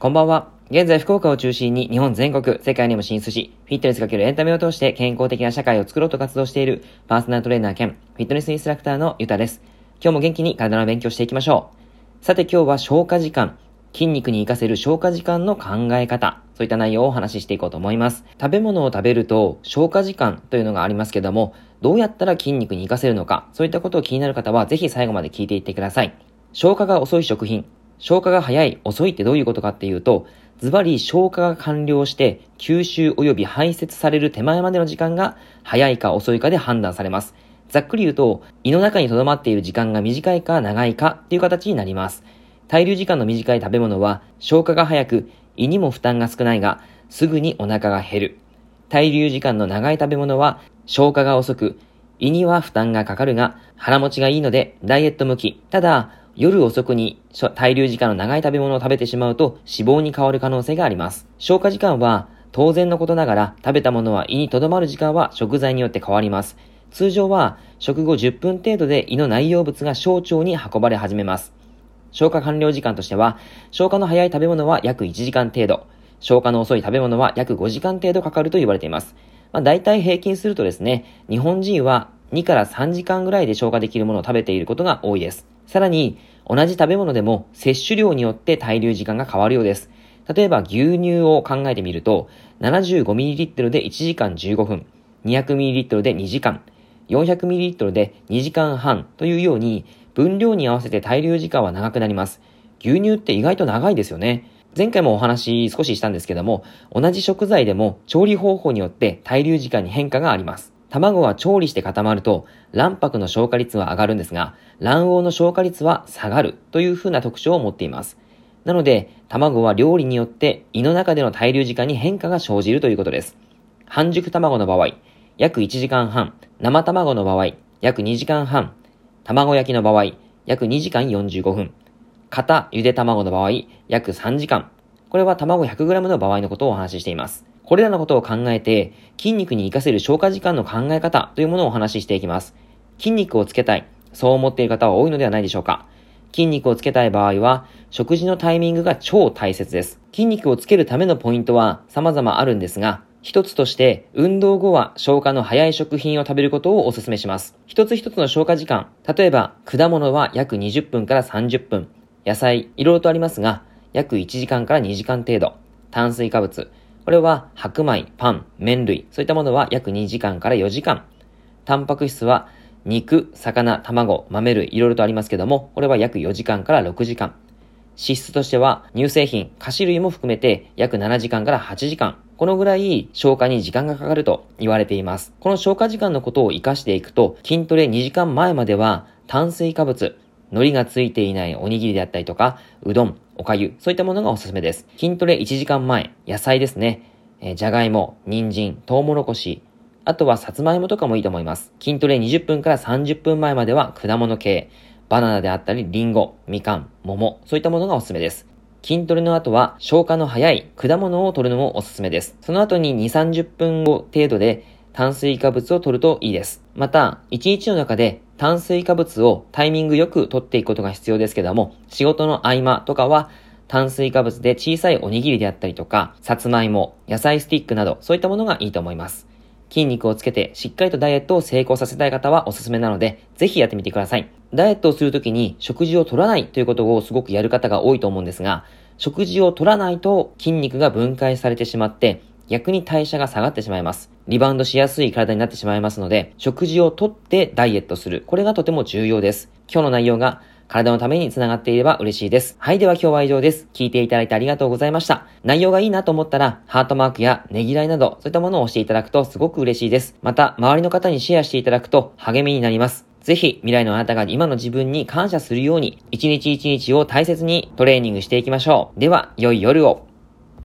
こんばんは。現在、福岡を中心に日本全国、世界にも進出し、フィットネスかけるエンタメを通して健康的な社会を作ろうと活動しているパーソナルトレーナー兼フィットネスインストラクターのゆたです。今日も元気に体の勉強していきましょう。さて今日は消化時間、筋肉に活かせる消化時間の考え方、そういった内容をお話ししていこうと思います。食べ物を食べると消化時間というのがありますけども、どうやったら筋肉に活かせるのか、そういったことを気になる方はぜひ最後まで聞いていってください。消化が遅い食品、消化が早い、遅いってどういうことかっていうと、ズバリ消化が完了して吸収及び排泄される手前までの時間が早いか遅いかで判断されます。ざっくり言うと、胃の中に留まっている時間が短いか長いかっていう形になります。滞留時間の短い食べ物は消化が早く胃にも負担が少ないがすぐにお腹が減る。滞留時間の長い食べ物は消化が遅く胃には負担がかかるが腹持ちがいいのでダイエット向き。ただ、夜遅くに滞留時間の長い食べ物を食べてしまうと脂肪に変わる可能性があります。消化時間は当然のことながら食べたものは胃に留まる時間は食材によって変わります。通常は食後10分程度で胃の内容物が小腸に運ばれ始めます。消化完了時間としては、消化の早い食べ物は約1時間程度、消化の遅い食べ物は約5時間程度かかると言われています。まあ、大体平均するとですね、日本人は2から3時間ぐらいで消化できるものを食べていることが多いです。さらに、同じ食べ物でも摂取量によって滞留時間が変わるようです。例えば牛乳を考えてみると、75ml で1時間15分、200ml で2時間、400ml で2時間半というように、分量に合わせて滞留時間は長くなります。牛乳って意外と長いですよね。前回もお話少ししたんですけども、同じ食材でも調理方法によって滞留時間に変化があります。卵は調理して固まると、卵白の消化率は上がるんですが、卵黄の消化率は下がるという風な特徴を持っています。なので、卵は料理によって胃の中での滞留時間に変化が生じるということです。半熟卵の場合、約1時間半、生卵の場合、約2時間半、卵焼きの場合、約2時間45分、型ゆで卵の場合、約3時間。これは卵 100g の場合のことをお話ししています。これらのことを考えて、筋肉に活かせる消化時間の考え方というものをお話ししていきます。筋肉をつけたい。そう思っている方は多いのではないでしょうか。筋肉をつけたい場合は、食事のタイミングが超大切です。筋肉をつけるためのポイントは様々あるんですが、一つとして、運動後は消化の早い食品を食べることをお勧めします。一つ一つの消化時間、例えば、果物は約20分から30分、野菜、いろいろとありますが、約1時間から2時間程度、炭水化物、これは白米、パン、麺類、そういったものは約2時間から4時間。タンパク質は肉、魚、卵、豆類、いろいろとありますけども、これは約4時間から6時間。脂質としては乳製品、菓子類も含めて約7時間から8時間。このぐらい消化に時間がかかると言われています。この消化時間のことを活かしていくと、筋トレ2時間前までは炭水化物、海苔がついていないおにぎりであったりとか、うどん、おかゆ、そういったものがおすすめです。筋トレ1時間前、野菜ですね。え、じゃがいも、人参、トウモロコシ、あとはさつまいもとかもいいと思います。筋トレ20分から30分前までは果物系、バナナであったり、リンゴ、みかん、桃、そういったものがおすすめです。筋トレの後は消化の早い果物を取るのもおすすめです。その後に2、30分後程度で炭水化物を取るといいです。また、1日の中で炭水化物をタイミングよく取っていくことが必要ですけども、仕事の合間とかは炭水化物で小さいおにぎりであったりとか、さつまいも、野菜スティックなど、そういったものがいいと思います。筋肉をつけてしっかりとダイエットを成功させたい方はおすすめなので、ぜひやってみてください。ダイエットをするときに食事を取らないということをすごくやる方が多いと思うんですが、食事を取らないと筋肉が分解されてしまって、逆に代謝が下がってしまいます。リバウンドしやすい体になってしまいますので、食事をとってダイエットする。これがとても重要です。今日の内容が体のためにつながっていれば嬉しいです。はい、では今日は以上です。聞いていただいてありがとうございました。内容がいいなと思ったら、ハートマークやねぎらいなど、そういったものを押していただくとすごく嬉しいです。また、周りの方にシェアしていただくと励みになります。ぜひ未来のあなたが今の自分に感謝するように、一日一日を大切にトレーニングしていきましょう。では、良い夜を。